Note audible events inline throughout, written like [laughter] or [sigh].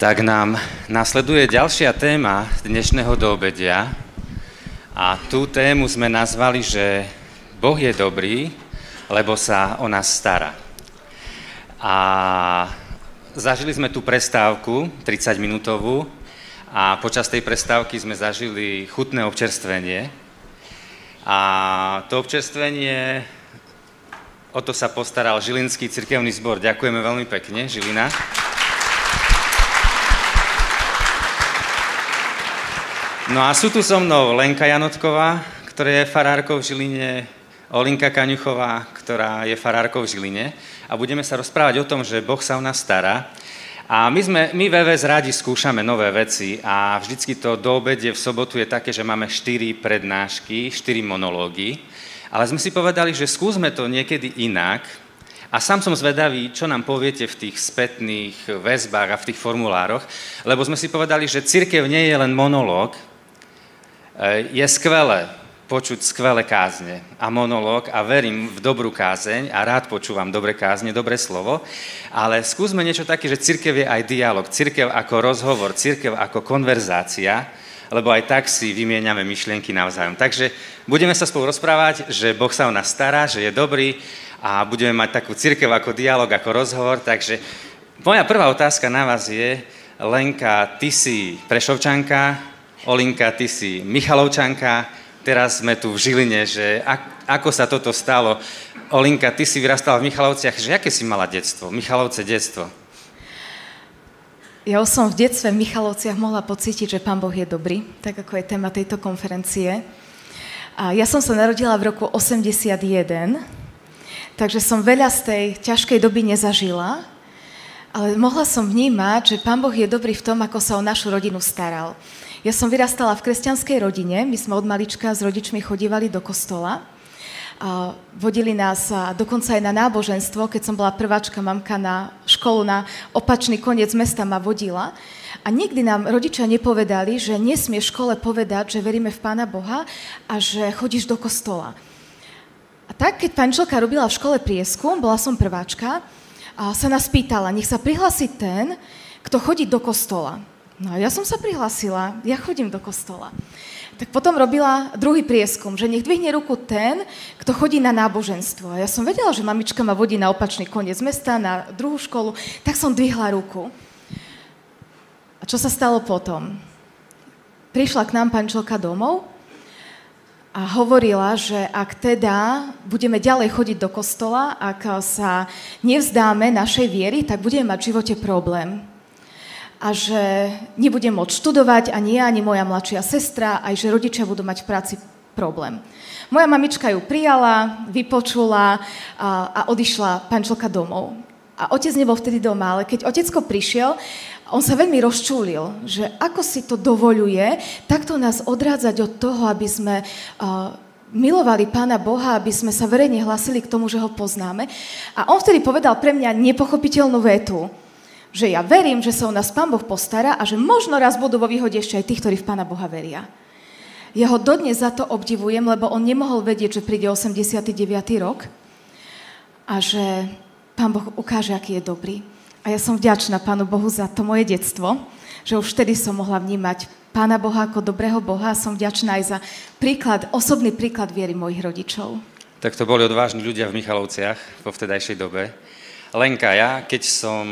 tak nám nasleduje ďalšia téma dnešného doobedia. A tú tému sme nazvali, že Boh je dobrý, lebo sa o nás stará. A zažili sme tú prestávku, 30-minútovú, a počas tej prestávky sme zažili chutné občerstvenie. A to občerstvenie, o to sa postaral Žilinský cirkevný zbor. Ďakujeme veľmi pekne, Žilina. No a sú tu so mnou Lenka Janotková, ktorá je farárkou v Žiline, Olinka Kaňuchová, ktorá je farárkou v Žiline. A budeme sa rozprávať o tom, že Boh sa o nás stará. A my, sme, my VVS radi skúšame nové veci a vždycky to do obede v sobotu je také, že máme štyri prednášky, štyri monológy, ale sme si povedali, že skúsme to niekedy inak, a sám som zvedavý, čo nám poviete v tých spätných väzbách a v tých formulároch, lebo sme si povedali, že církev nie je len monológ, je skvelé počuť skvelé kázne a monológ a verím v dobrú kázeň a rád počúvam dobré kázne, dobré slovo, ale skúsme niečo také, že církev je aj dialog, církev ako rozhovor, církev ako konverzácia, lebo aj tak si vymieňame myšlienky navzájom. Takže budeme sa spolu rozprávať, že Boh sa o nás stará, že je dobrý a budeme mať takú církev ako dialog, ako rozhovor. Takže moja prvá otázka na vás je, Lenka, ty si prešovčanka, Olinka, ty si Michalovčanka, teraz sme tu v Žiline, že ak, ako sa toto stalo. Olinka, ty si vyrastala v Michalovciach, že aké si mala detstvo? Michalovce detstvo. Ja som v detstve v Michalovciach mohla pocítiť, že Pán Boh je dobrý, tak ako je téma tejto konferencie. A ja som sa narodila v roku 81, takže som veľa z tej ťažkej doby nezažila, ale mohla som vnímať, že Pán Boh je dobrý v tom, ako sa o našu rodinu staral. Ja som vyrastala v kresťanskej rodine, my sme od malička s rodičmi chodívali do kostola. A vodili nás dokonca aj na náboženstvo, keď som bola prváčka, mamka na školu na opačný koniec mesta ma vodila. A nikdy nám rodičia nepovedali, že nesmie v škole povedať, že veríme v Pána Boha a že chodíš do kostola. A tak, keď pani Čelka robila v škole prieskum, bola som prváčka, a sa nás pýtala, nech sa prihlási ten, kto chodí do kostola. No ja som sa prihlásila, ja chodím do kostola. Tak potom robila druhý prieskum, že nech dvihne ruku ten, kto chodí na náboženstvo. A ja som vedela, že mamička ma vodí na opačný koniec mesta, na druhú školu, tak som dvihla ruku. A čo sa stalo potom? Prišla k nám pančelka domov a hovorila, že ak teda budeme ďalej chodiť do kostola, ak sa nevzdáme našej viery, tak budeme mať v živote problém a že nebudem môcť študovať ani ja, ani moja mladšia sestra, aj že rodičia budú mať v práci problém. Moja mamička ju prijala, vypočula a, a odišla pančelka domov. A otec nebol vtedy doma, ale keď otecko prišiel, on sa veľmi rozčúlil, že ako si to dovoluje takto nás odrádzať od toho, aby sme uh, milovali Pána Boha, aby sme sa verejne hlasili k tomu, že ho poznáme. A on vtedy povedal pre mňa nepochopiteľnú vetu že ja verím, že sa o nás Pán Boh postará a že možno raz budú vo výhode ešte aj tí, ktorí v Pána Boha veria. Ja ho dodnes za to obdivujem, lebo on nemohol vedieť, že príde 89. rok a že Pán Boh ukáže, aký je dobrý. A ja som vďačná Pánu Bohu za to moje detstvo, že už vtedy som mohla vnímať Pána Boha ako dobrého Boha a som vďačná aj za príklad, osobný príklad viery mojich rodičov. Tak to boli odvážni ľudia v Michalovciach vo vtedajšej dobe. Lenka, ja keď som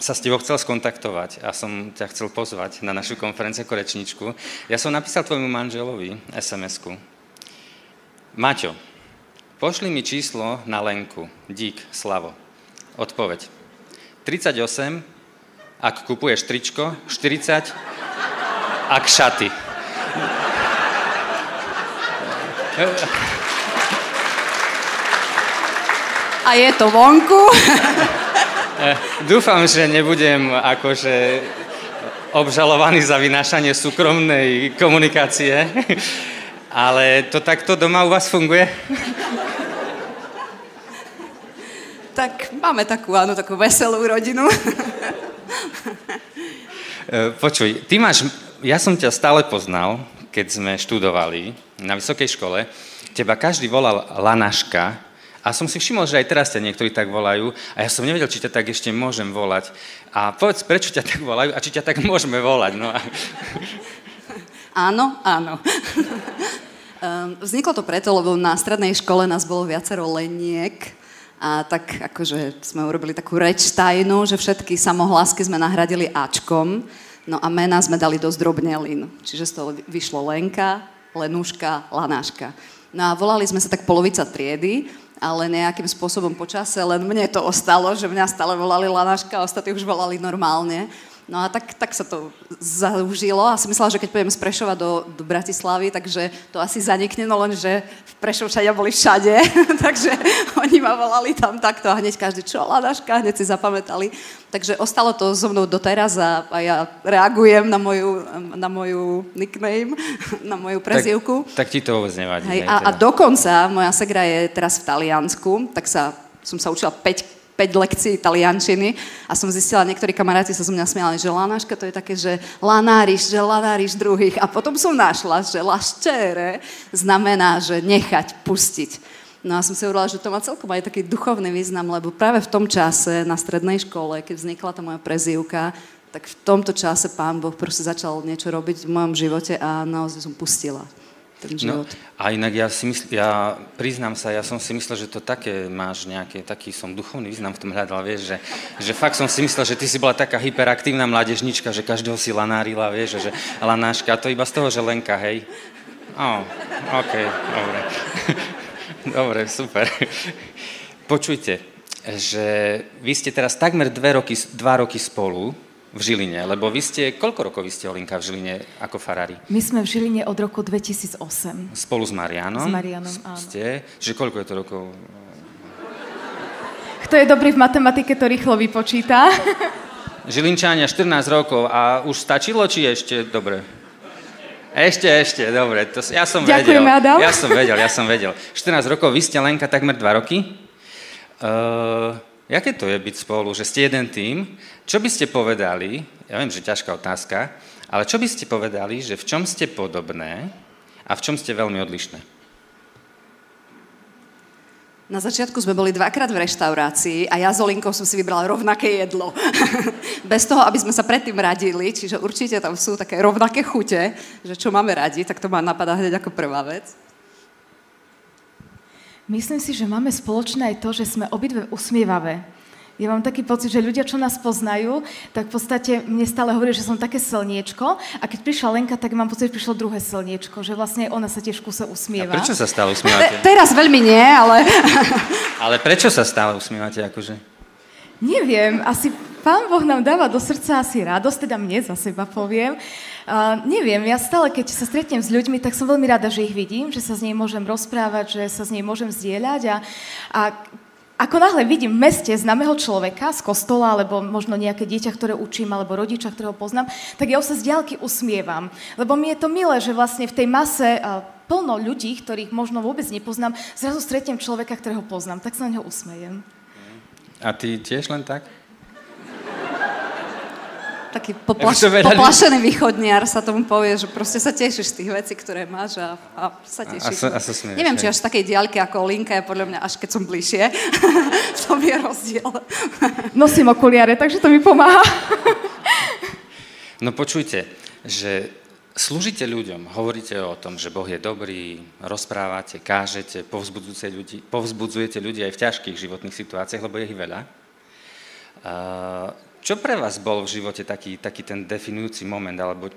sa s tebou chcel skontaktovať a som ťa chcel pozvať na našu konferenciu ako rečničku. Ja som napísal tvojmu manželovi SMS-ku. Maťo, pošli mi číslo na Lenku. Dík, Slavo. Odpoveď. 38, ak kupuješ tričko, 40, ak šaty. A je to vonku. [laughs] Eh, dúfam, že nebudem akože obžalovaný za vynášanie súkromnej komunikácie, ale to takto doma u vás funguje? Tak máme takú, áno, takú veselú rodinu. Eh, počuj, ty máš, ja som ťa stále poznal, keď sme študovali na vysokej škole, teba každý volal Lanaška, A som si všimol, že aj teraz ťa niektorí tak volajú a ja som nevedel, či ťa tak ešte môžem volať. A povedz, prečo ťa tak volajú a či ťa tak [laughs] môžeme volať. No. [laughs] Áno, áno. [laughs] Ehm, vzniklo to preto, lebo na strednej škole nás bolo viacero leniek a tak akože sme urobili takú reč tajnú, že všetky samohlásky sme nahradili Ačkom, no a mená sme dali do zdrobnelín. Čiže z toho vyšlo Lenka, Lenuška, Lanáška. No a volali sme sa tak polovica triedy, ale nejakým spôsobom počase len mne to ostalo, že mňa stále volali Lanáška a ostatní už volali normálne. No a tak, tak sa to zaužilo a som myslela, že keď pôjdem z Prešova do, do Bratislavy, takže to asi zanikne, no len, že v Prešovčania boli všade, [laughs] takže oni ma volali tam takto a hneď každý, čo, Ladaška, hneď si zapamätali. Takže ostalo to so mnou doteraz a, a ja reagujem na moju, na moju nickname, [laughs] na moju prezivku. Tak, tak ti to vôbec nevadí. Hej, a, teda. a dokonca, moja segra je teraz v Taliansku, tak sa, som sa učila 5 5 lekcií taliančiny a som zistila, niektorí kamaráti sa zo mňa smiali, že lanáška to je také, že lanáriš, že lanáriš druhých. A potom som našla, že laščere znamená, že nechať, pustiť. No a som si hovorila, že to má celkom aj taký duchovný význam, lebo práve v tom čase na strednej škole, keď vznikla tá moja prezývka, tak v tomto čase pán Boh proste začal niečo robiť v mojom živote a naozaj som pustila ten no, život. No, a inak ja si mysl, ja priznám sa, ja som si myslel, že to také máš nejaké, taký som duchovný význam v tom hľadal, vieš, že, že fakt som si myslel, že ty si bola taká hyperaktívna mládežnička, že každého si lanárila, vieš, že lanáška, a to iba z toho, že Lenka, hej. Ó, oh, OK, dobre. [laughs] dobre, super. Počujte, že vy ste teraz takmer dve roky, dva roky spolu, v Žiline? Lebo vy ste, koľko rokov vy ste, Olinka, v Žiline ako farári? My sme v Žiline od roku 2008. Spolu s Marianom? S Marianom, áno. Ste? Čiže koľko je to rokov? Kto je dobrý v matematike, to rýchlo vypočíta. [laughs] Žilinčania 14 rokov a už stačilo, či ešte? Dobre. Ešte, ešte, dobre. To, ja som Ďakujem, vedel. Adam. Ja som vedel, ja som vedel. 14 rokov, vy ste Lenka takmer 2 roky. Uh, Jaké to je byť spolu, že ste jeden tým? Čo by ste povedali, ja viem, že ťažká otázka, ale čo by ste povedali, že v čom ste podobné a v čom ste veľmi odlišné? Na začiatku sme boli dvakrát v reštaurácii a ja s Olinkou som si vybrala rovnaké jedlo. [laughs] Bez toho, aby sme sa predtým radili, čiže určite tam sú také rovnaké chute, že čo máme radi, tak to ma napadá hneď ako prvá vec. Myslím si, že máme spoločné aj to, že sme obidve usmievavé. Ja mám taký pocit, že ľudia, čo nás poznajú, tak v podstate mne stále hovorí, že som také slniečko a keď prišla Lenka, tak mám pocit, že prišlo druhé slniečko, že vlastne ona sa tiež kuse usmieva. A prečo sa stále usmievate? Te, teraz veľmi nie, ale... [laughs] ale prečo sa stále usmievate, akože? Neviem, asi Pán Boh nám dáva do srdca asi radosť, teda mne za seba poviem. Uh, neviem, ja stále, keď sa stretnem s ľuďmi, tak som veľmi rada, že ich vidím, že sa s nej môžem rozprávať, že sa s nej môžem zdieľať a, a ako náhle vidím v meste známeho človeka z kostola, alebo možno nejaké dieťa, ktoré učím, alebo rodiča, ktorého poznám, tak ja sa z diálky usmievam. Lebo mi je to milé, že vlastne v tej mase plno ľudí, ktorých možno vôbec nepoznám, zrazu stretnem človeka, ktorého poznám, tak sa na ňo usmejem. A ty tiež len tak? Taký poplaš, poplašený východniar sa tomu povie, že proste sa tešíš z tých vecí, ktoré máš a, a sa tešíš. A, a, a sa smieš, Neviem, či až z takej diaľky ako Linka je podľa mňa až keď som bližšie. [laughs] v tom je rozdiel. Nosím okuliare, takže to mi pomáha. [laughs] no počujte, že slúžite ľuďom, hovoríte o tom, že Boh je dobrý, rozprávate, kážete, povzbudzujete ľudí, povzbudzujete ľudí aj v ťažkých životných situáciách, lebo je ich veľa. Uh, čo pre vás bol v živote taký, taký ten definujúci moment, alebo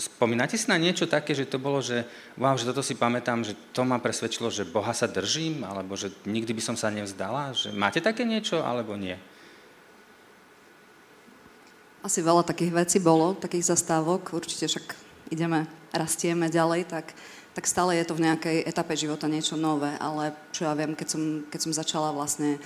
spomínate si na niečo také, že to bolo, že wow, že toto si pamätám, že to ma presvedčilo, že Boha sa držím, alebo že nikdy by som sa nevzdala? Že máte také niečo, alebo nie? Asi veľa takých vecí bolo, takých zastávok. Určite však ideme, rastieme ďalej, tak, tak stále je to v nejakej etape života niečo nové. Ale čo ja viem, keď som, keď som začala vlastne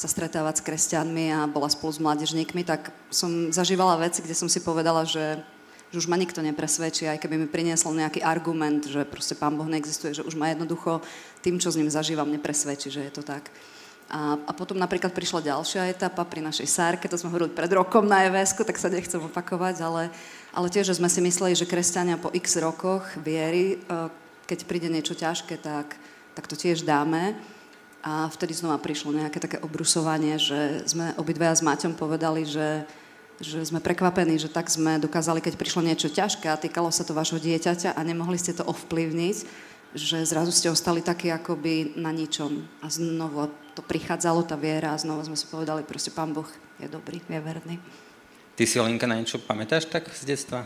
sa stretávať s kresťanmi a bola spolu s mládežníkmi, tak som zažívala veci, kde som si povedala, že, že už ma nikto nepresvedčí, aj keby mi priniesol nejaký argument, že proste Pán Boh neexistuje, že už ma jednoducho tým, čo s ním zažívam, nepresvedčí, že je to tak. A, a potom napríklad prišla ďalšia etapa pri našej sárke, to sme hovorili pred rokom na evs tak sa nechcem opakovať, ale, ale tiež, že sme si mysleli, že kresťania po x rokoch viery, e, keď príde niečo ťažké, tak, tak to tiež dáme. A vtedy znova prišlo nejaké také obrusovanie, že sme obidvaja s Maťom povedali, že, že sme prekvapení, že tak sme dokázali, keď prišlo niečo ťažké a týkalo sa to vášho dieťaťa a nemohli ste to ovplyvniť, že zrazu ste ostali takí akoby na ničom. A znovu to prichádzalo, tá viera a znovu sme si povedali, proste Pán Boh je dobrý, je verný. Ty si, Olinka, na niečo pamätáš tak z detstva?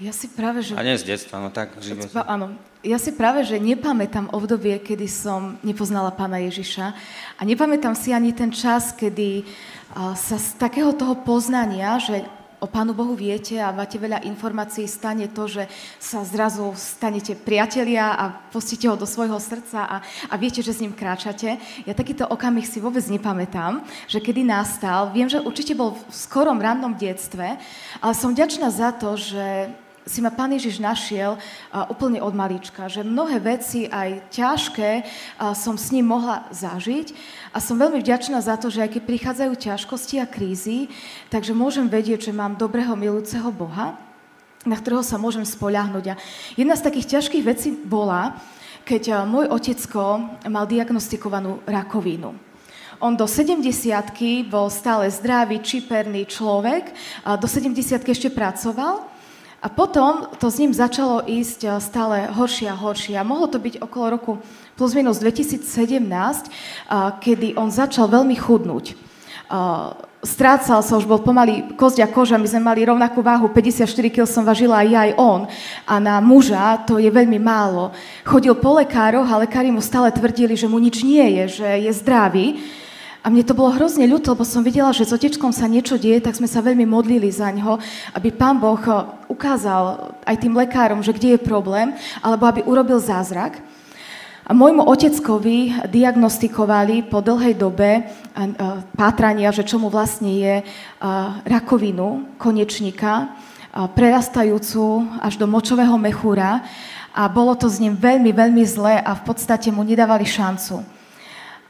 Ja si práve, že... A nie z detstva, no tak v živote. Áno, ja si práve, že nepamätám obdobie, kedy som nepoznala pána Ježiša a nepamätám si ani ten čas, kedy sa z takého toho poznania, že o Pánu Bohu viete a máte veľa informácií, stane to, že sa zrazu stanete priatelia a pustíte ho do svojho srdca a, a viete, že s ním kráčate. Ja takýto okamih si vôbec nepamätám, že kedy nastal. Viem, že určite bol v skorom rannom detstve, ale som vďačná za to, že si ma Pán Ježiš našiel úplne od malička, že mnohé veci, aj ťažké, som s ním mohla zažiť a som veľmi vďačná za to, že aj keď prichádzajú ťažkosti a krízy, takže môžem vedieť, že mám dobrého, milujúceho Boha, na ktorého sa môžem spoľahnúť. A jedna z takých ťažkých vecí bola, keď uh, môj otecko mal diagnostikovanú rakovinu. On do 70 bol stále zdravý, čiperný človek, do 70 ešte pracoval a potom to s ním začalo ísť eh, stále horšie a horšie. A mohlo to byť okolo roku plus minus 2017, eh, kedy on začal veľmi chudnúť. Eh, strácal sa, už bol pomaly kosť a koža, my sme mali rovnakú váhu, 54 kg som važila aj ja, aj on. A na muža to je veľmi málo. Chodil po lekároch a lekári mu stále tvrdili, že mu nič nie je, že je zdravý. A mne to bolo hrozne ľúto, lebo som videla, že s otečkom sa niečo deje, tak sme sa veľmi modlili za ňo, aby pán Boh eh, ukázal aj tým lekárom, že kde je problém, alebo aby urobil zázrak. A môjmu oteckovi diagnostikovali po dlhej dobe eh, pátrania, že čo mu vlastne je eh, rakovinu konečníka, prerastajúcu až do močového mechúra a bolo to s ním veľmi, veľmi zlé a v podstate mu nedávali šancu.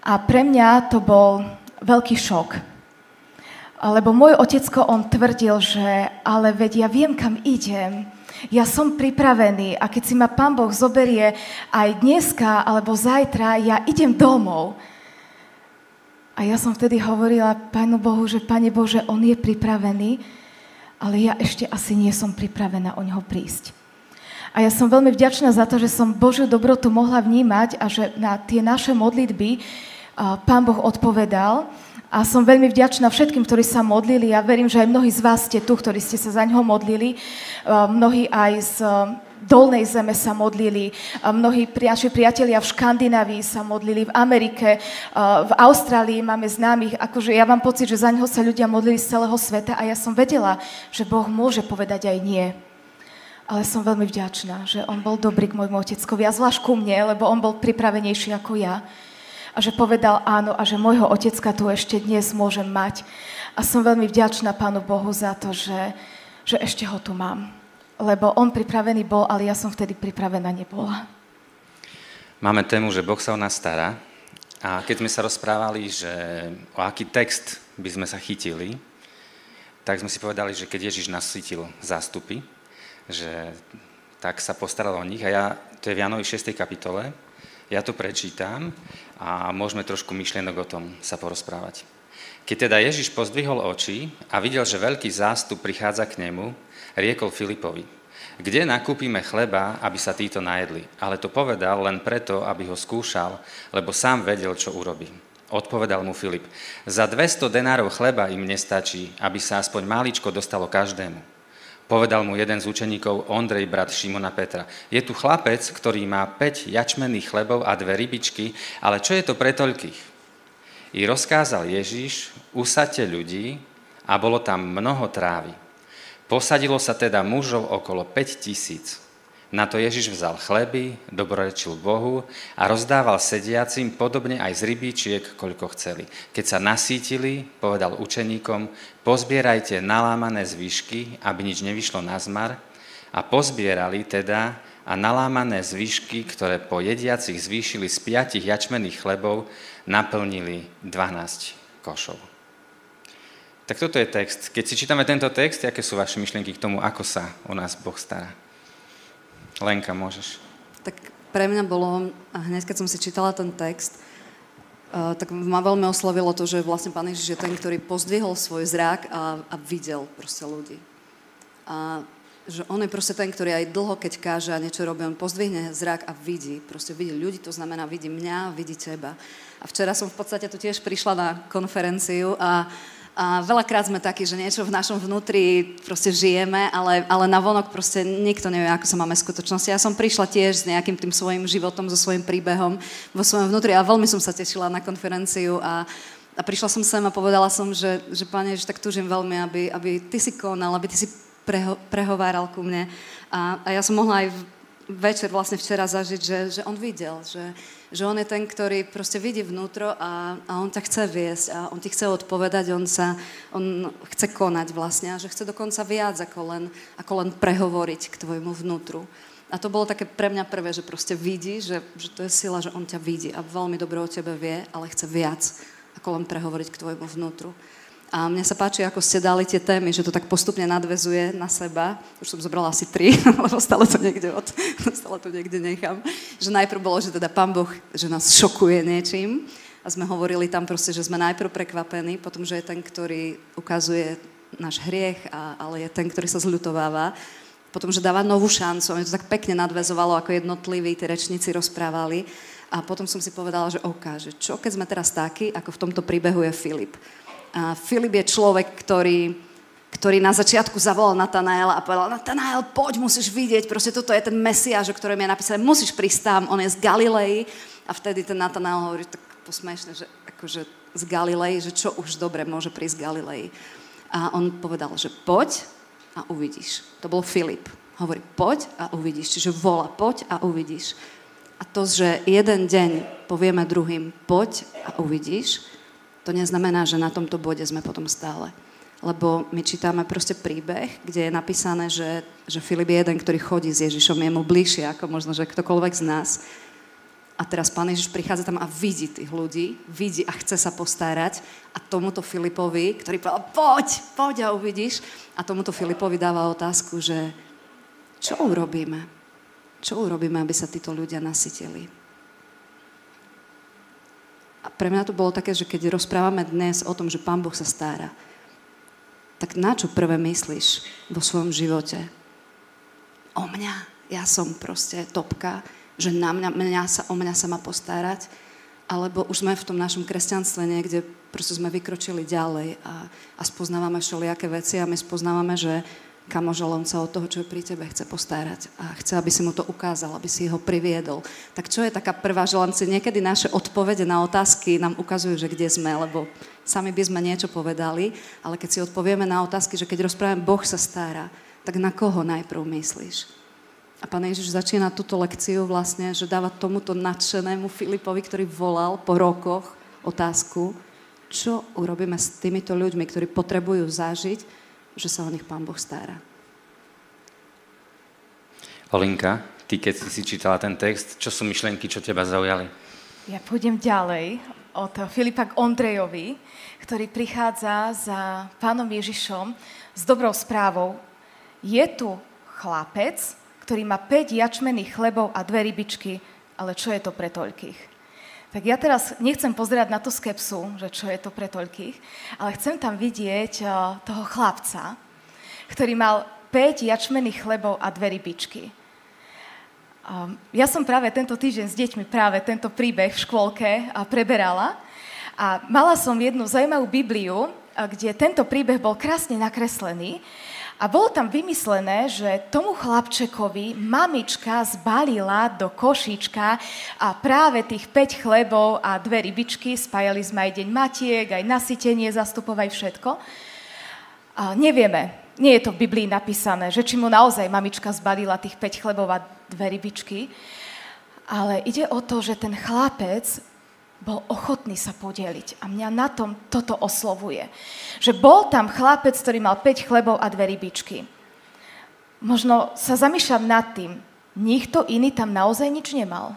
A pre mňa to bol veľký šok. Lebo môj otecko, on tvrdil, že ale veď ja viem, kam idem. Ja som pripravený a keď si ma Pán Boh zoberie aj dneska alebo zajtra, ja idem domov. A ja som vtedy hovorila Pánu Bohu, že Pane Bože, On je pripravený, ale ja ešte asi nie som pripravená o Neho prísť. A ja som veľmi vďačná za to, že som Božiu dobrotu mohla vnímať a že na tie naše modlitby Pán Boh odpovedal. A som veľmi vďačná všetkým, ktorí sa modlili. Ja verím, že aj mnohí z vás ste tu, ktorí ste sa za ňoho modlili. Mnohí aj z dolnej zeme sa modlili, mnohí naši priatelia v Škandinávii sa modlili, v Amerike, v Austrálii máme známych, akože ja mám pocit, že za neho sa ľudia modlili z celého sveta a ja som vedela, že Boh môže povedať aj nie. Ale som veľmi vďačná, že on bol dobrý k môjmu oteckovi a zvlášť ku mne, lebo on bol pripravenejší ako ja a že povedal áno a že môjho otecka tu ešte dnes môžem mať. A som veľmi vďačná Pánu Bohu za to, že, že ešte ho tu mám. Lebo on pripravený bol, ale ja som vtedy pripravená nebola. Máme tému, že Boh sa o nás stará. A keď sme sa rozprávali, že o aký text by sme sa chytili, tak sme si povedali, že keď Ježiš nasytil zástupy, že tak sa postaral o nich. A ja, to je v Janovi 6. kapitole, ja to prečítam a môžeme trošku myšlienok o tom sa porozprávať. Keď teda Ježiš pozdvihol oči a videl, že veľký zástup prichádza k nemu, riekol Filipovi, kde nakúpime chleba, aby sa títo najedli? Ale to povedal len preto, aby ho skúšal, lebo sám vedel, čo urobí. Odpovedal mu Filip, za 200 denárov chleba im nestačí, aby sa aspoň máličko dostalo každému. Povedal mu jeden z učeníkov, Ondrej, brat Šimona Petra. Je tu chlapec, ktorý má 5 jačmenných chlebov a dve rybičky, ale čo je to pre toľkých? I rozkázal Ježiš, usadte ľudí a bolo tam mnoho trávy. Posadilo sa teda mužov okolo 5 tisíc. Na to Ježiš vzal chleby, dobrorečil Bohu a rozdával sediacim podobne aj z rybíčiek, koľko chceli. Keď sa nasítili, povedal učeníkom, pozbierajte nalámané zvyšky, aby nič nevyšlo na zmar. A pozbierali teda a nalámané zvyšky, ktoré po jediacich zvýšili z piatich jačmených chlebov, naplnili 12 košov. Tak toto je text. Keď si čítame tento text, aké sú vaše myšlienky k tomu, ako sa o nás Boh stará? Lenka, môžeš. Tak pre mňa bolo, a hneď keď som si čítala ten text, Uh, tak ma veľmi oslovilo to, že vlastne Pán Ježiš je ten, ktorý pozdvihol svoj zrak a, a videl proste ľudí. A že on je proste ten, ktorý aj dlho, keď káže a niečo robí, on pozdvihne zrak a vidí. Proste vidí ľudí, to znamená vidí mňa, vidí teba. A včera som v podstate tu tiež prišla na konferenciu a a veľakrát sme takí, že niečo v našom vnútri proste žijeme, ale, ale na vonok proste nikto nevie, ako sa máme v skutočnosti. Ja som prišla tiež s nejakým tým svojim životom, so svojím príbehom vo svojom vnútri a veľmi som sa tešila na konferenciu a, a prišla som sem a povedala som, že, že pane, že tak túžim veľmi, aby, aby ty si konal, aby ty si preho, prehováral ku mne. A, a ja som mohla aj večer vlastne včera zažiť, že, že on videl, že, že on je ten, ktorý proste vidí vnútro a, a on ťa chce viesť a on ti chce odpovedať, on, sa, on chce konať vlastne a že chce dokonca viac ako len, ako len prehovoriť k tvojmu vnútru. A to bolo také pre mňa prvé, že proste vidí, že, že to je sila, že on ťa vidí a veľmi dobre o tebe vie, ale chce viac ako len prehovoriť k tvojmu vnútru. A mne sa páči, ako ste dali tie témy, že to tak postupne nadvezuje na seba. Už som zobrala asi tri, [laughs] lebo stále to niekde, od, [laughs] stále to niekde nechám. Že najprv bolo, že teda Pán Boh, že nás šokuje niečím. A sme hovorili tam proste, že sme najprv prekvapení, potom, že je ten, ktorý ukazuje náš hriech, a, ale je ten, ktorý sa zľutováva. Potom, že dáva novú šancu. Mne to tak pekne nadvezovalo, ako jednotliví tí rečníci rozprávali. A potom som si povedala, že OK, že čo keď sme teraz takí, ako v tomto príbehu je Filip Filip je človek, ktorý, ktorý na začiatku zavolal Natanaela a povedal, Natanael, poď, musíš vidieť, proste toto je ten Mesiáš, o ktorom je napísané, musíš prísť tam, on je z Galilei. A vtedy ten Natanael hovorí tak posmešne, že akože z Galilei, že čo už dobre môže prísť z Galilei. A on povedal, že poď a uvidíš. To bol Filip. Hovorí, poď a uvidíš. Čiže vola, poď a uvidíš. A to, že jeden deň povieme druhým, poď a uvidíš, to neznamená, že na tomto bode sme potom stále. Lebo my čítame proste príbeh, kde je napísané, že, že Filip je jeden, ktorý chodí s Ježišom, je mu bližšie ako možno, že ktokoľvek z nás. A teraz Pán Ježiš prichádza tam a vidí tých ľudí, vidí a chce sa postarať. A tomuto Filipovi, ktorý povedal, poď, poď a uvidíš. A tomuto Filipovi dáva otázku, že čo urobíme? Čo urobíme, aby sa títo ľudia nasytili? Pre mňa to bolo také, že keď rozprávame dnes o tom, že Pán Boh sa stará, tak na čo prvé myslíš vo svojom živote? O mňa. Ja som proste topka, že na mňa, mňa sa, o mňa sa má postarať. Alebo už sme v tom našom kresťanstve niekde, proste sme vykročili ďalej a, a spoznávame všelijaké veci a my spoznávame, že kamož, on sa od toho, čo je pri tebe, chce postarať a chce, aby si mu to ukázal, aby si ho priviedol. Tak čo je taká prvá, že len si niekedy naše odpovede na otázky nám ukazujú, že kde sme, lebo sami by sme niečo povedali, ale keď si odpovieme na otázky, že keď rozprávame, Boh sa stará, tak na koho najprv myslíš? A pán Ježiš začína túto lekciu vlastne, že dáva tomuto nadšenému Filipovi, ktorý volal po rokoch otázku, čo urobíme s týmito ľuďmi, ktorí potrebujú zažiť, že sa o nich Pán Boh stará. Olinka, ty keď si si čítala ten text, čo sú myšlienky, čo teba zaujali? Ja pôjdem ďalej od Filipa k Ondrejovi, ktorý prichádza za pánom Ježišom s dobrou správou. Je tu chlapec, ktorý má 5 jačmených chlebov a dve rybičky, ale čo je to pre toľkých? Tak ja teraz nechcem pozerať na tú skepsu, že čo je to pre toľkých, ale chcem tam vidieť eh, toho chlapca, ktorý mal 5 jačmených chlebov a dve rybičky. Ehm, ja som práve tento týždeň s deťmi práve tento príbeh v škôlke eh, preberala a mala som jednu zaujímavú Bibliu, eh, kde tento príbeh bol krásne nakreslený a bolo tam vymyslené, že tomu chlapčekovi mamička zbalila do košíčka a práve tých 5 chlebov a dve rybičky, spájali sme aj deň matiek, aj nasytenie, zastupovať všetko. A nevieme, nie je to v Biblii napísané, že či mu naozaj mamička zbalila tých 5 chlebov a dve rybičky, ale ide o to, že ten chlapec bol ochotný sa podeliť. A mňa na tom toto oslovuje. Že bol tam chlapec, ktorý mal 5 chlebov a dve rybičky. Možno sa zamýšľam nad tým, nikto iný tam naozaj nič nemal.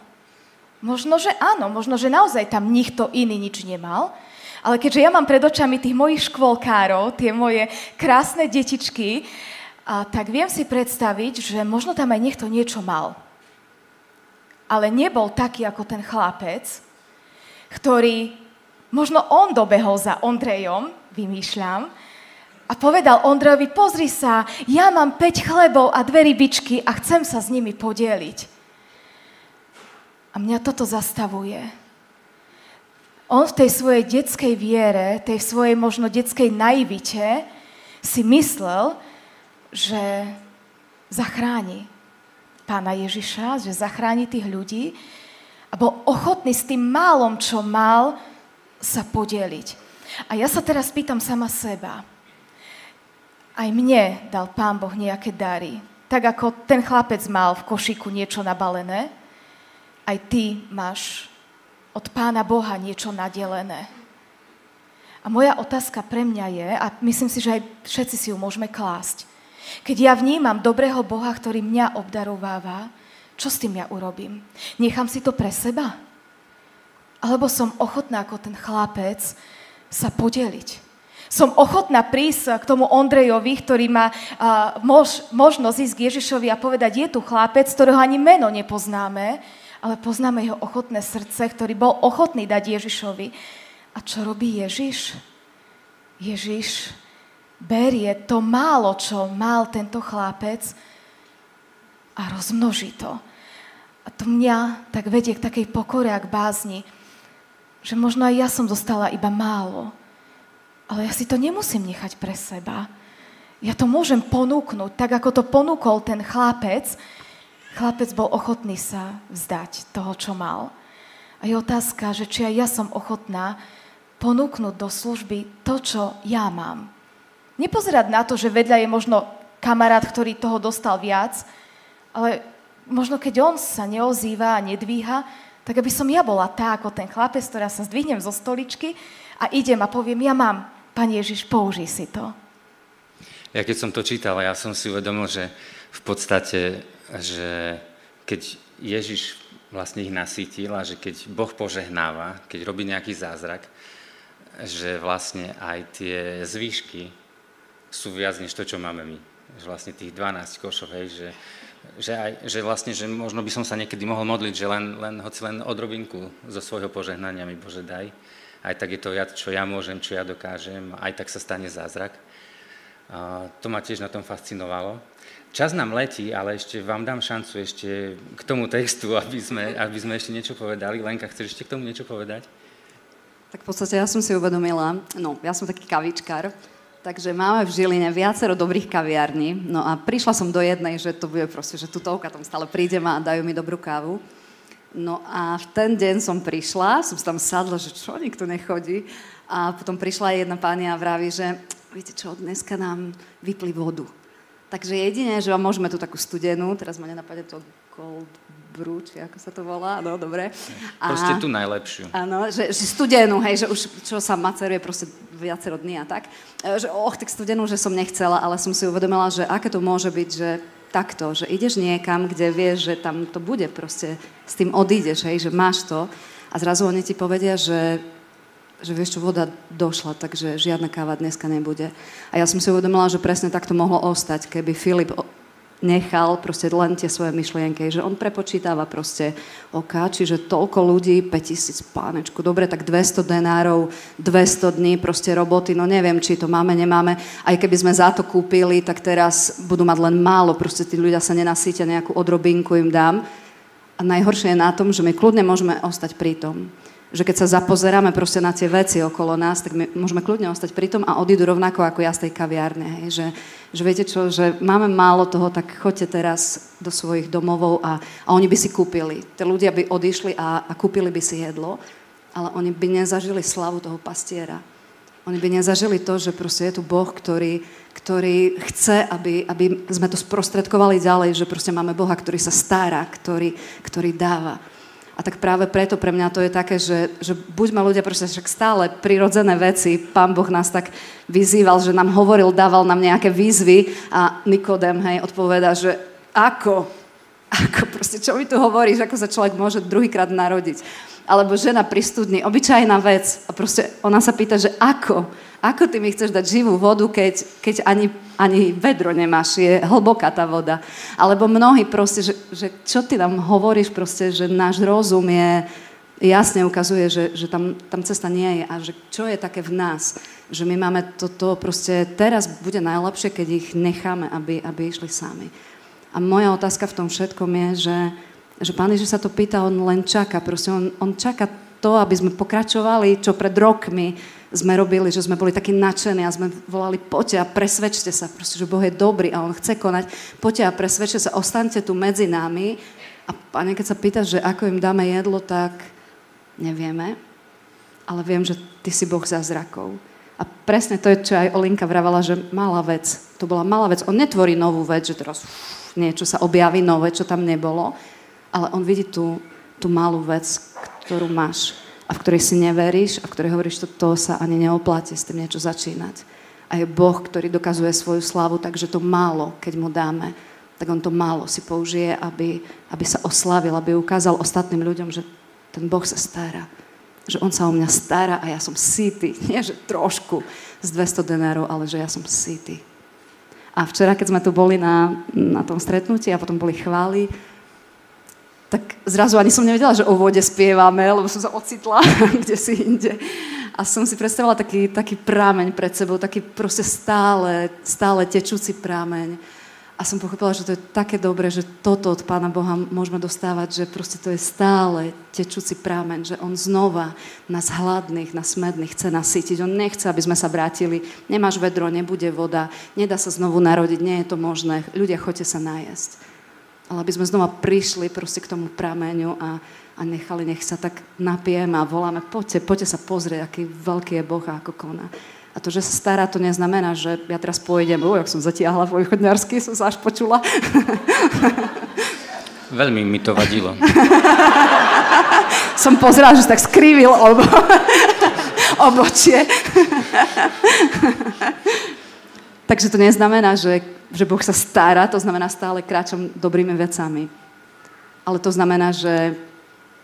Možno, že áno, možno, že naozaj tam nikto iný nič nemal, ale keďže ja mám pred očami tých mojich škôlkárov, tie moje krásne detičky, a tak viem si predstaviť, že možno tam aj niekto niečo mal. Ale nebol taký ako ten chlapec, ktorý Možno on dobehol za Ondrejom, vymýšľam, a povedal Ondrejovi, pozri sa, ja mám 5 chlebov a dve rybičky a chcem sa s nimi podeliť. A mňa toto zastavuje. On v tej svojej detskej viere, tej svojej možno detskej naivite si myslel, že zachráni pána Ježiša, že zachráni tých ľudí a bol ochotný s tým málom, čo mal, sa podeliť. A ja sa teraz pýtam sama seba. Aj mne dal Pán Boh nejaké dary. Tak ako ten chlapec mal v košiku niečo nabalené, aj ty máš od Pána Boha niečo nadelené. A moja otázka pre mňa je, a myslím si, že aj všetci si ju môžeme klásť, keď ja vnímam dobrého Boha, ktorý mňa obdarováva, čo s tým ja urobím? Nechám si to pre seba? Alebo som ochotná ako ten chlapec sa podeliť? Som ochotná prísť k tomu Ondrejovi, ktorý má uh, mož, možnosť ísť k Ježišovi a povedať, je tu chlapec, ktorého ani meno nepoznáme, ale poznáme jeho ochotné srdce, ktorý bol ochotný dať Ježišovi. A čo robí Ježiš? Ježiš berie to málo, čo mal tento chlapec a rozmnoží to. A to mňa tak vedie k takej pokore a k bázni že možno aj ja som zostala iba málo. Ale ja si to nemusím nechať pre seba. Ja to môžem ponúknuť, tak ako to ponúkol ten chlapec. Chlapec bol ochotný sa vzdať toho, čo mal. A je otázka, že či aj ja som ochotná ponúknuť do služby to, čo ja mám. Nepozerať na to, že vedľa je možno kamarát, ktorý toho dostal viac, ale možno keď on sa neozýva a nedvíha, tak aby som ja bola tá, ako ten chlapec, ktorá sa zdvihnem zo stoličky a idem a poviem, ja mám, Pane Ježiš, použij si to. Ja keď som to čítal, ja som si uvedomil, že v podstate, že keď Ježiš vlastne ich nasítil a že keď Boh požehnáva, keď robí nejaký zázrak, že vlastne aj tie zvýšky sú viac než to, čo máme my. Že vlastne tých 12 košov, hej, že že, aj, že vlastne, že možno by som sa niekedy mohol modliť, že len, len hoci len odrobinku zo svojho požehnania mi Bože daj. Aj tak je to viac, čo ja môžem, čo ja dokážem, aj tak sa stane zázrak. A to ma tiež na tom fascinovalo. Čas nám letí, ale ešte vám dám šancu ešte k tomu textu, aby sme, aby sme ešte niečo povedali. Lenka, chceš ešte k tomu niečo povedať? Tak v podstate ja som si uvedomila, no ja som taký kavičkár, Takže máme v Žiline viacero dobrých kaviarní. No a prišla som do jednej, že to bude proste, že tutovka tam stále prídem a dajú mi dobrú kávu. No a v ten deň som prišla, som tam sadla, že čo, nikto nechodí. A potom prišla jedna pani a vraví, že viete čo, dneska nám vypli vodu. Takže jedine, že vám môžeme tu takú studenú, teraz ma nenapadne to cold brew, či ako sa to volá, no dobre. A, proste tú najlepšiu. Áno, že, že studenú, hej, že už čo sa maceruje proste viacero dní a tak. E, že och, tak studenú, že som nechcela, ale som si uvedomila, že aké to môže byť, že takto, že ideš niekam, kde vieš, že tam to bude proste, s tým odídeš, hej, že máš to a zrazu oni ti povedia, že že vieš čo, voda došla, takže žiadna káva dneska nebude. A ja som si uvedomila, že presne tak to mohlo ostať, keby Filip nechal proste len tie svoje myšlienky, že on prepočítava proste oka, čiže toľko ľudí, 5000 pánečku, dobre, tak 200 denárov, 200 dní proste roboty, no neviem, či to máme, nemáme. Aj keby sme za to kúpili, tak teraz budú mať len málo, proste tí ľudia sa nenasítia, nejakú odrobinku im dám. A najhoršie je na tom, že my kľudne môžeme ostať pri tom že keď sa zapozeráme proste na tie veci okolo nás, tak my môžeme kľudne ostať pri tom a odídu rovnako ako ja z tej kaviárne. Hej. Že, že viete čo, že máme málo toho, tak choďte teraz do svojich domovov a, a oni by si kúpili. Tí ľudia by odišli a, a kúpili by si jedlo, ale oni by nezažili slavu toho pastiera. Oni by nezažili to, že proste je tu Boh, ktorý, ktorý chce, aby, aby sme to sprostredkovali ďalej, že proste máme Boha, ktorý sa stará, ktorý, ktorý dáva. A tak práve preto pre mňa to je také, že, že buďme ľudia proste však stále prirodzené veci. Pán Boh nás tak vyzýval, že nám hovoril, dával nám nejaké výzvy a Nikodem, hej, odpoveda, že ako? [laughs] Ako proste, čo mi tu hovoríš, ako sa človek môže druhýkrát narodiť? Alebo žena pri studni, obyčajná vec. A proste ona sa pýta, že ako? Ako ty mi chceš dať živú vodu, keď, keď ani, ani vedro nemáš, je hlboká tá voda. Alebo mnohí proste, že, že čo ty nám hovoríš proste, že náš rozum je, jasne ukazuje, že, že tam, tam cesta nie je a že čo je také v nás, že my máme toto proste, teraz bude najlepšie, keď ich necháme, aby, aby išli sami. A moja otázka v tom všetkom je, že, že Pán Ježiš sa to pýta, on len čaká, proste on, on čaká to, aby sme pokračovali, čo pred rokmi sme robili, že sme boli takí nadšení a sme volali, poďte a presvedčte sa, proste, že Boh je dobrý a On chce konať, poďte a presvedčte sa, ostaňte tu medzi nami. A Pane, keď sa pýtaš, že ako im dáme jedlo, tak nevieme, ale viem, že Ty si Boh zázrakov. A presne to je, čo aj Olinka vravala, že malá vec. To bola malá vec. On netvorí novú vec, že teraz uf, niečo sa objaví nové, čo tam nebolo, ale on vidí tú, tú malú vec, ktorú máš a v ktorej si neveríš a v ktorej hovoríš, to, to sa ani neoplatí s tým niečo začínať. A je Boh, ktorý dokazuje svoju slavu, takže to málo, keď mu dáme, tak on to málo si použije, aby, aby sa oslavil, aby ukázal ostatným ľuďom, že ten Boh sa stará. Že on sa o mňa stará a ja som sity. [laughs] Nie, že trošku z 200 denárov, ale že ja som sity. A včera, keď sme tu boli na, na tom stretnutí a potom boli chvály, tak zrazu ani som nevedela, že o vode spievame, lebo som sa ocitla [laughs] kde si inde. A som si predstavila taký, taký prámeň pred sebou, taký proste stále, stále tečúci prámeň. A som pochopila, že to je také dobré, že toto od Pána Boha môžeme dostávať, že proste to je stále tečúci prámeň, že On znova nás hladných, nás smedných chce nasytiť. On nechce, aby sme sa vrátili. Nemáš vedro, nebude voda, nedá sa znovu narodiť, nie je to možné. Ľudia, choďte sa najesť ale aby sme znova prišli proste k tomu prameňu a, a nechali, nech sa tak napijeme a voláme, poďte, poďte sa pozrieť, aký veľký je Boh a ako koná. A to, že sa stará, to neznamená, že ja teraz pôjdem, uj, jak som zatiahla v chodňarsky, som sa až počula. [laughs] Veľmi mi to vadilo. [laughs] som pozerala, že tak skrivil obo... [laughs] obočie. Takže to neznamená, že že Boh sa stará, to znamená stále kráčam dobrými vecami. Ale to znamená, že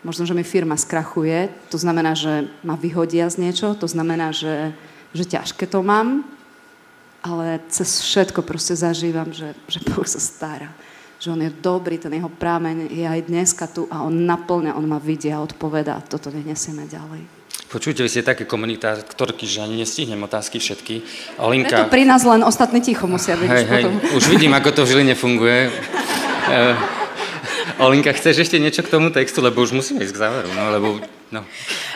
možno, že mi firma skrachuje, to znamená, že ma vyhodia z niečo, to znamená, že, že ťažké to mám, ale cez všetko proste zažívam, že, že Boh sa stará. Že On je dobrý, ten jeho prámeň je aj dneska tu a On naplňa, On ma vidia a odpovedá. Toto nenesieme ďalej. Počujte, vy ste také komunikátorky, že ani nestihnem otázky všetky. Olinka... Preto pri nás len ostatní ticho musia byť. Hej, hej, už vidím, ako to v Žiline funguje. [laughs] Olinka, chceš ešte niečo k tomu textu, lebo už musíme ísť k záveru. No, lebo, no.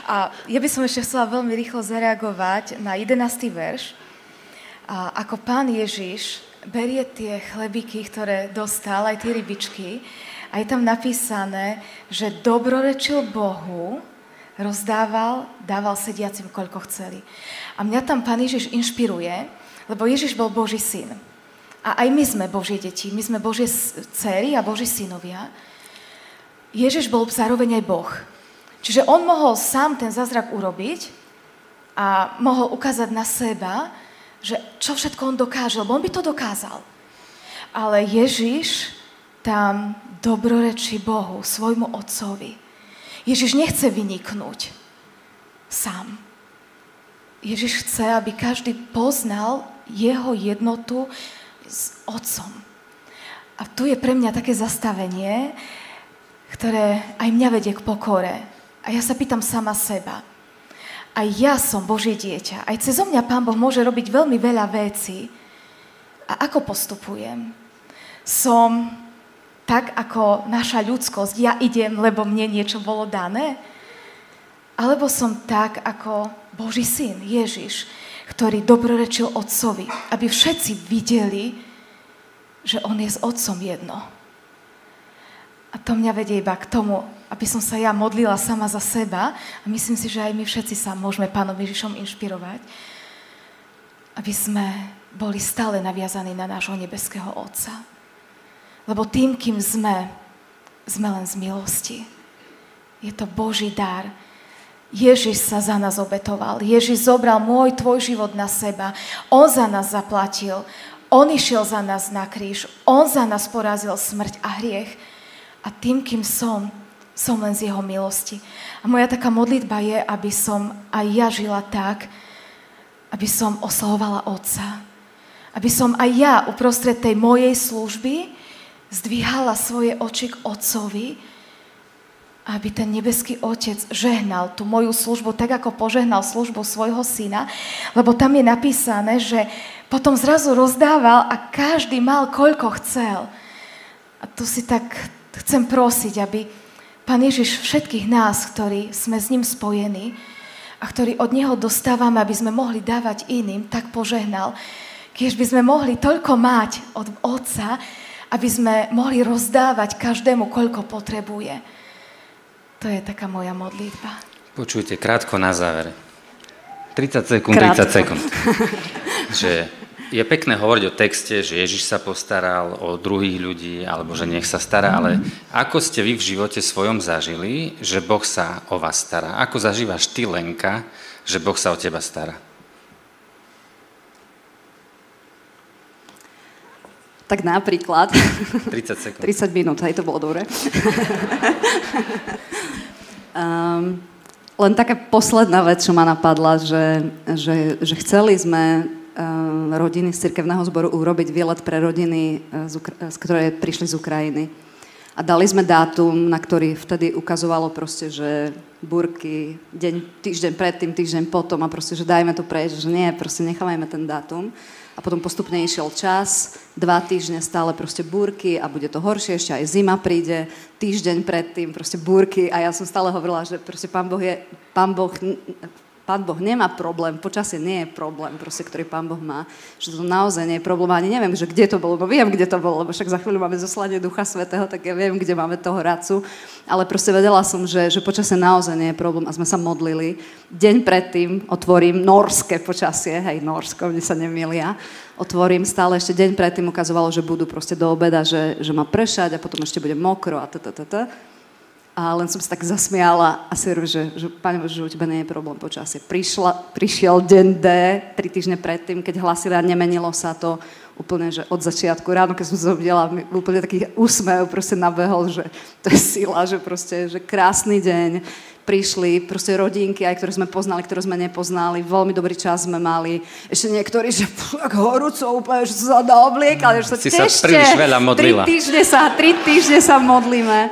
A ja by som ešte chcela veľmi rýchlo zareagovať na 11. verš. A ako pán Ježiš berie tie chlebiky, ktoré dostal, aj tie rybičky, a je tam napísané, že dobrorečil Bohu, rozdával, dával sediacim, koľko chceli. A mňa tam Pán Ježiš inšpiruje, lebo Ježiš bol Boží syn. A aj my sme Božie deti, my sme Božie dcery a Boží synovia. Ježiš bol zároveň aj Boh. Čiže on mohol sám ten zázrak urobiť a mohol ukázať na seba, že čo všetko on dokáže, lebo on by to dokázal. Ale Ježiš tam dobrorečí Bohu, svojmu otcovi. Ježiš nechce vyniknúť sám. Ježiš chce, aby každý poznal jeho jednotu s Otcom. A tu je pre mňa také zastavenie, ktoré aj mňa vedie k pokore. A ja sa pýtam sama seba. Aj ja som Božie dieťa. Aj cez mňa Pán Boh môže robiť veľmi veľa vecí. A ako postupujem? Som tak ako naša ľudskosť, ja idem, lebo mne niečo bolo dané? Alebo som tak ako Boží syn, Ježiš, ktorý dobrorečil otcovi, aby všetci videli, že on je s otcom jedno. A to mňa vedie iba k tomu, aby som sa ja modlila sama za seba a myslím si, že aj my všetci sa môžeme Pánom Ježišom inšpirovať, aby sme boli stále naviazaní na nášho nebeského Otca. Lebo tým, kým sme, sme len z milosti. Je to Boží dar. Ježiš sa za nás obetoval. Ježiš zobral môj, tvoj život na seba. On za nás zaplatil. On išiel za nás na kríž. On za nás porazil smrť a hriech. A tým, kým som, som len z jeho milosti. A moja taká modlitba je, aby som aj ja žila tak, aby som oslavovala Otca. Aby som aj ja uprostred tej mojej služby zdvíhala svoje oči k Otcovi aby ten nebeský Otec žehnal tú moju službu tak, ako požehnal službu svojho syna, lebo tam je napísané, že potom zrazu rozdával a každý mal koľko chcel. A tu si tak chcem prosiť, aby Pán Ježiš všetkých nás, ktorí sme s ním spojení a ktorí od Neho dostávame, aby sme mohli dávať iným, tak požehnal. Keď by sme mohli toľko mať od Otca, aby sme mohli rozdávať každému, koľko potrebuje. To je taká moja modlitba. Počujte, krátko na záver. 30 sekúnd, 30 sekúnd. [laughs] že je pekné hovoriť o texte, že Ježiš sa postaral o druhých ľudí, alebo že nech sa stará, ale ako ste vy v živote svojom zažili, že Boh sa o vás stará? Ako zažívaš ty, Lenka, že Boh sa o teba stará? Tak napríklad... [laughs] 30 sekúnd. 30 minút, aj to bolo dobre. um, [laughs] len taká posledná vec, čo ma napadla, že, že, že chceli sme um, rodiny z cirkevného zboru urobiť výlet pre rodiny, uh, z, Ukra- z ktoré prišli z Ukrajiny. A dali sme dátum, na ktorý vtedy ukazovalo proste, že burky, deň, týždeň predtým, týždeň potom a proste, že dajme to prejsť, že nie, proste nechávajme ten dátum a potom postupne išiel čas, dva týždne stále proste búrky a bude to horšie, ešte aj zima príde, týždeň predtým proste búrky a ja som stále hovorila, že proste pán Boh je, pán Boh Pán Boh nemá problém, počasie nie je problém, proste, ktorý Pán Boh má. Že to naozaj nie je problém. Ani neviem, že kde to bolo, no viem, kde to bolo, lebo však za chvíľu máme zoslanie Ducha Svetého, tak ja viem, kde máme toho radcu. Ale proste vedela som, že, že počasie naozaj nie je problém a sme sa modlili. Deň predtým otvorím norské počasie, hej, Norsko, mne sa nemilia. Otvorím stále, ešte deň predtým ukazovalo, že budú proste do obeda, že, že má pršať a potom ešte bude mokro a t. A len som sa tak zasmiala a si hovorím, že, že Pane Bože, že u teba nie je problém počasie. Prišla, prišiel deň D, tri týždne predtým, keď hlasili a nemenilo sa to úplne, že od začiatku. Ráno, keď som sa videla, úplne taký úsmev proste nabehol, že to je sila, že proste, že krásny deň. Prišli proste rodinky, aj ktoré sme poznali, ktoré sme nepoznali. Veľmi dobrý čas sme mali. Ešte niektorí, že [laughs] tak horúco úplne, že sa obliekali, že sa si sa príliš veľa modlila. Tri týždne sa, tri týždne sa modlíme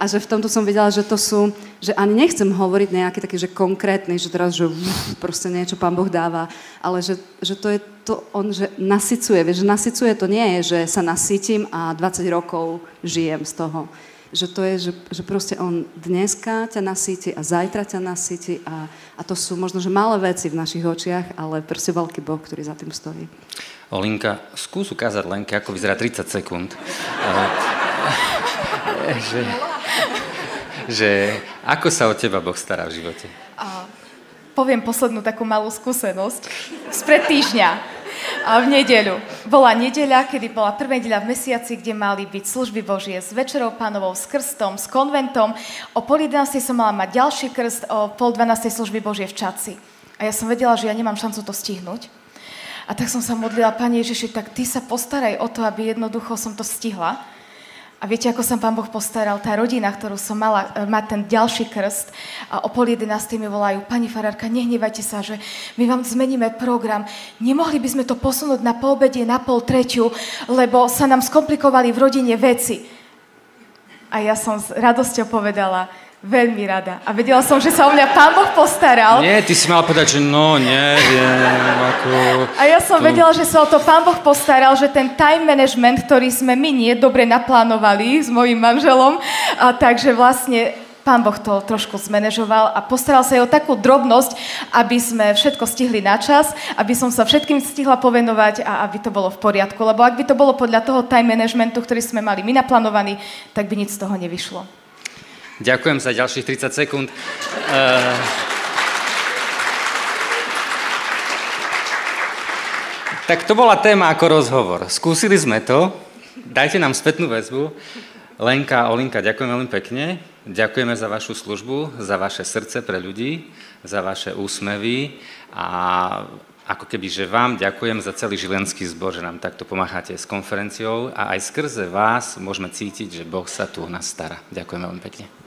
a že v tomto som videla, že to sú, že ani nechcem hovoriť nejaký taký, že konkrétny, že teraz, že uf, proste niečo Pán Boh dáva, ale že, že to je to, on, že nasycuje, vieš, že nasycuje to nie je, že sa nasytím a 20 rokov žijem z toho. Že to je, že, že proste on dneska ťa nasíti a zajtra ťa nasíti a, a to sú možno, že malé veci v našich očiach, ale proste veľký Boh, ktorý za tým stojí. Olinka, skús ukázať Lenke, ako vyzerá 30 sekúnd. [laughs] že, že ako sa o teba Boh stará v živote? A, poviem poslednú takú malú skúsenosť. Spred týždňa a v nedeľu. Bola nedeľa, kedy bola prvá nedeľa v mesiaci, kde mali byť služby Božie s večerou pánovou, s krstom, s konventom. O pol 11. som mala mať ďalší krst, o pol 12. služby Božie v Čaci. A ja som vedela, že ja nemám šancu to stihnúť. A tak som sa modlila, Pane Ježiši, tak Ty sa postaraj o to, aby jednoducho som to stihla. A viete, ako sa pán Boh postaral? Tá rodina, ktorú som mala e, mať ten ďalší krst, a o pol jedenástej mi volajú, pani Farárka, nehnevajte sa, že my vám zmeníme program. Nemohli by sme to posunúť na poobedie, na pol treťu, lebo sa nám skomplikovali v rodine veci. A ja som s radosťou povedala, Veľmi rada. A vedela som, že sa o mňa Pán Boh postaral. Nie, ty si mala povedať, že no, neviem, ako... A ja som tu... vedela, že sa o to Pán Boh postaral, že ten time management, ktorý sme my nie dobre naplánovali s mojim manželom, a takže vlastne Pán Boh to trošku zmanéžoval a postaral sa aj o takú drobnosť, aby sme všetko stihli na čas, aby som sa všetkým stihla povenovať a aby to bolo v poriadku. Lebo ak by to bolo podľa toho time managementu, ktorý sme mali my naplánovaný, tak by nic z toho nevyšlo. Ďakujem za ďalších 30 sekúnd. Uh... Tak to bola téma ako rozhovor. Skúsili sme to. Dajte nám spätnú väzbu. Lenka, Olinka, ďakujem veľmi pekne. Ďakujeme za vašu službu, za vaše srdce pre ľudí, za vaše úsmevy a ako keby, že vám ďakujem za celý Žilenský zbor, že nám takto pomáhate s konferenciou a aj skrze vás môžeme cítiť, že Boh sa tu o nás stará. Ďakujem veľmi pekne.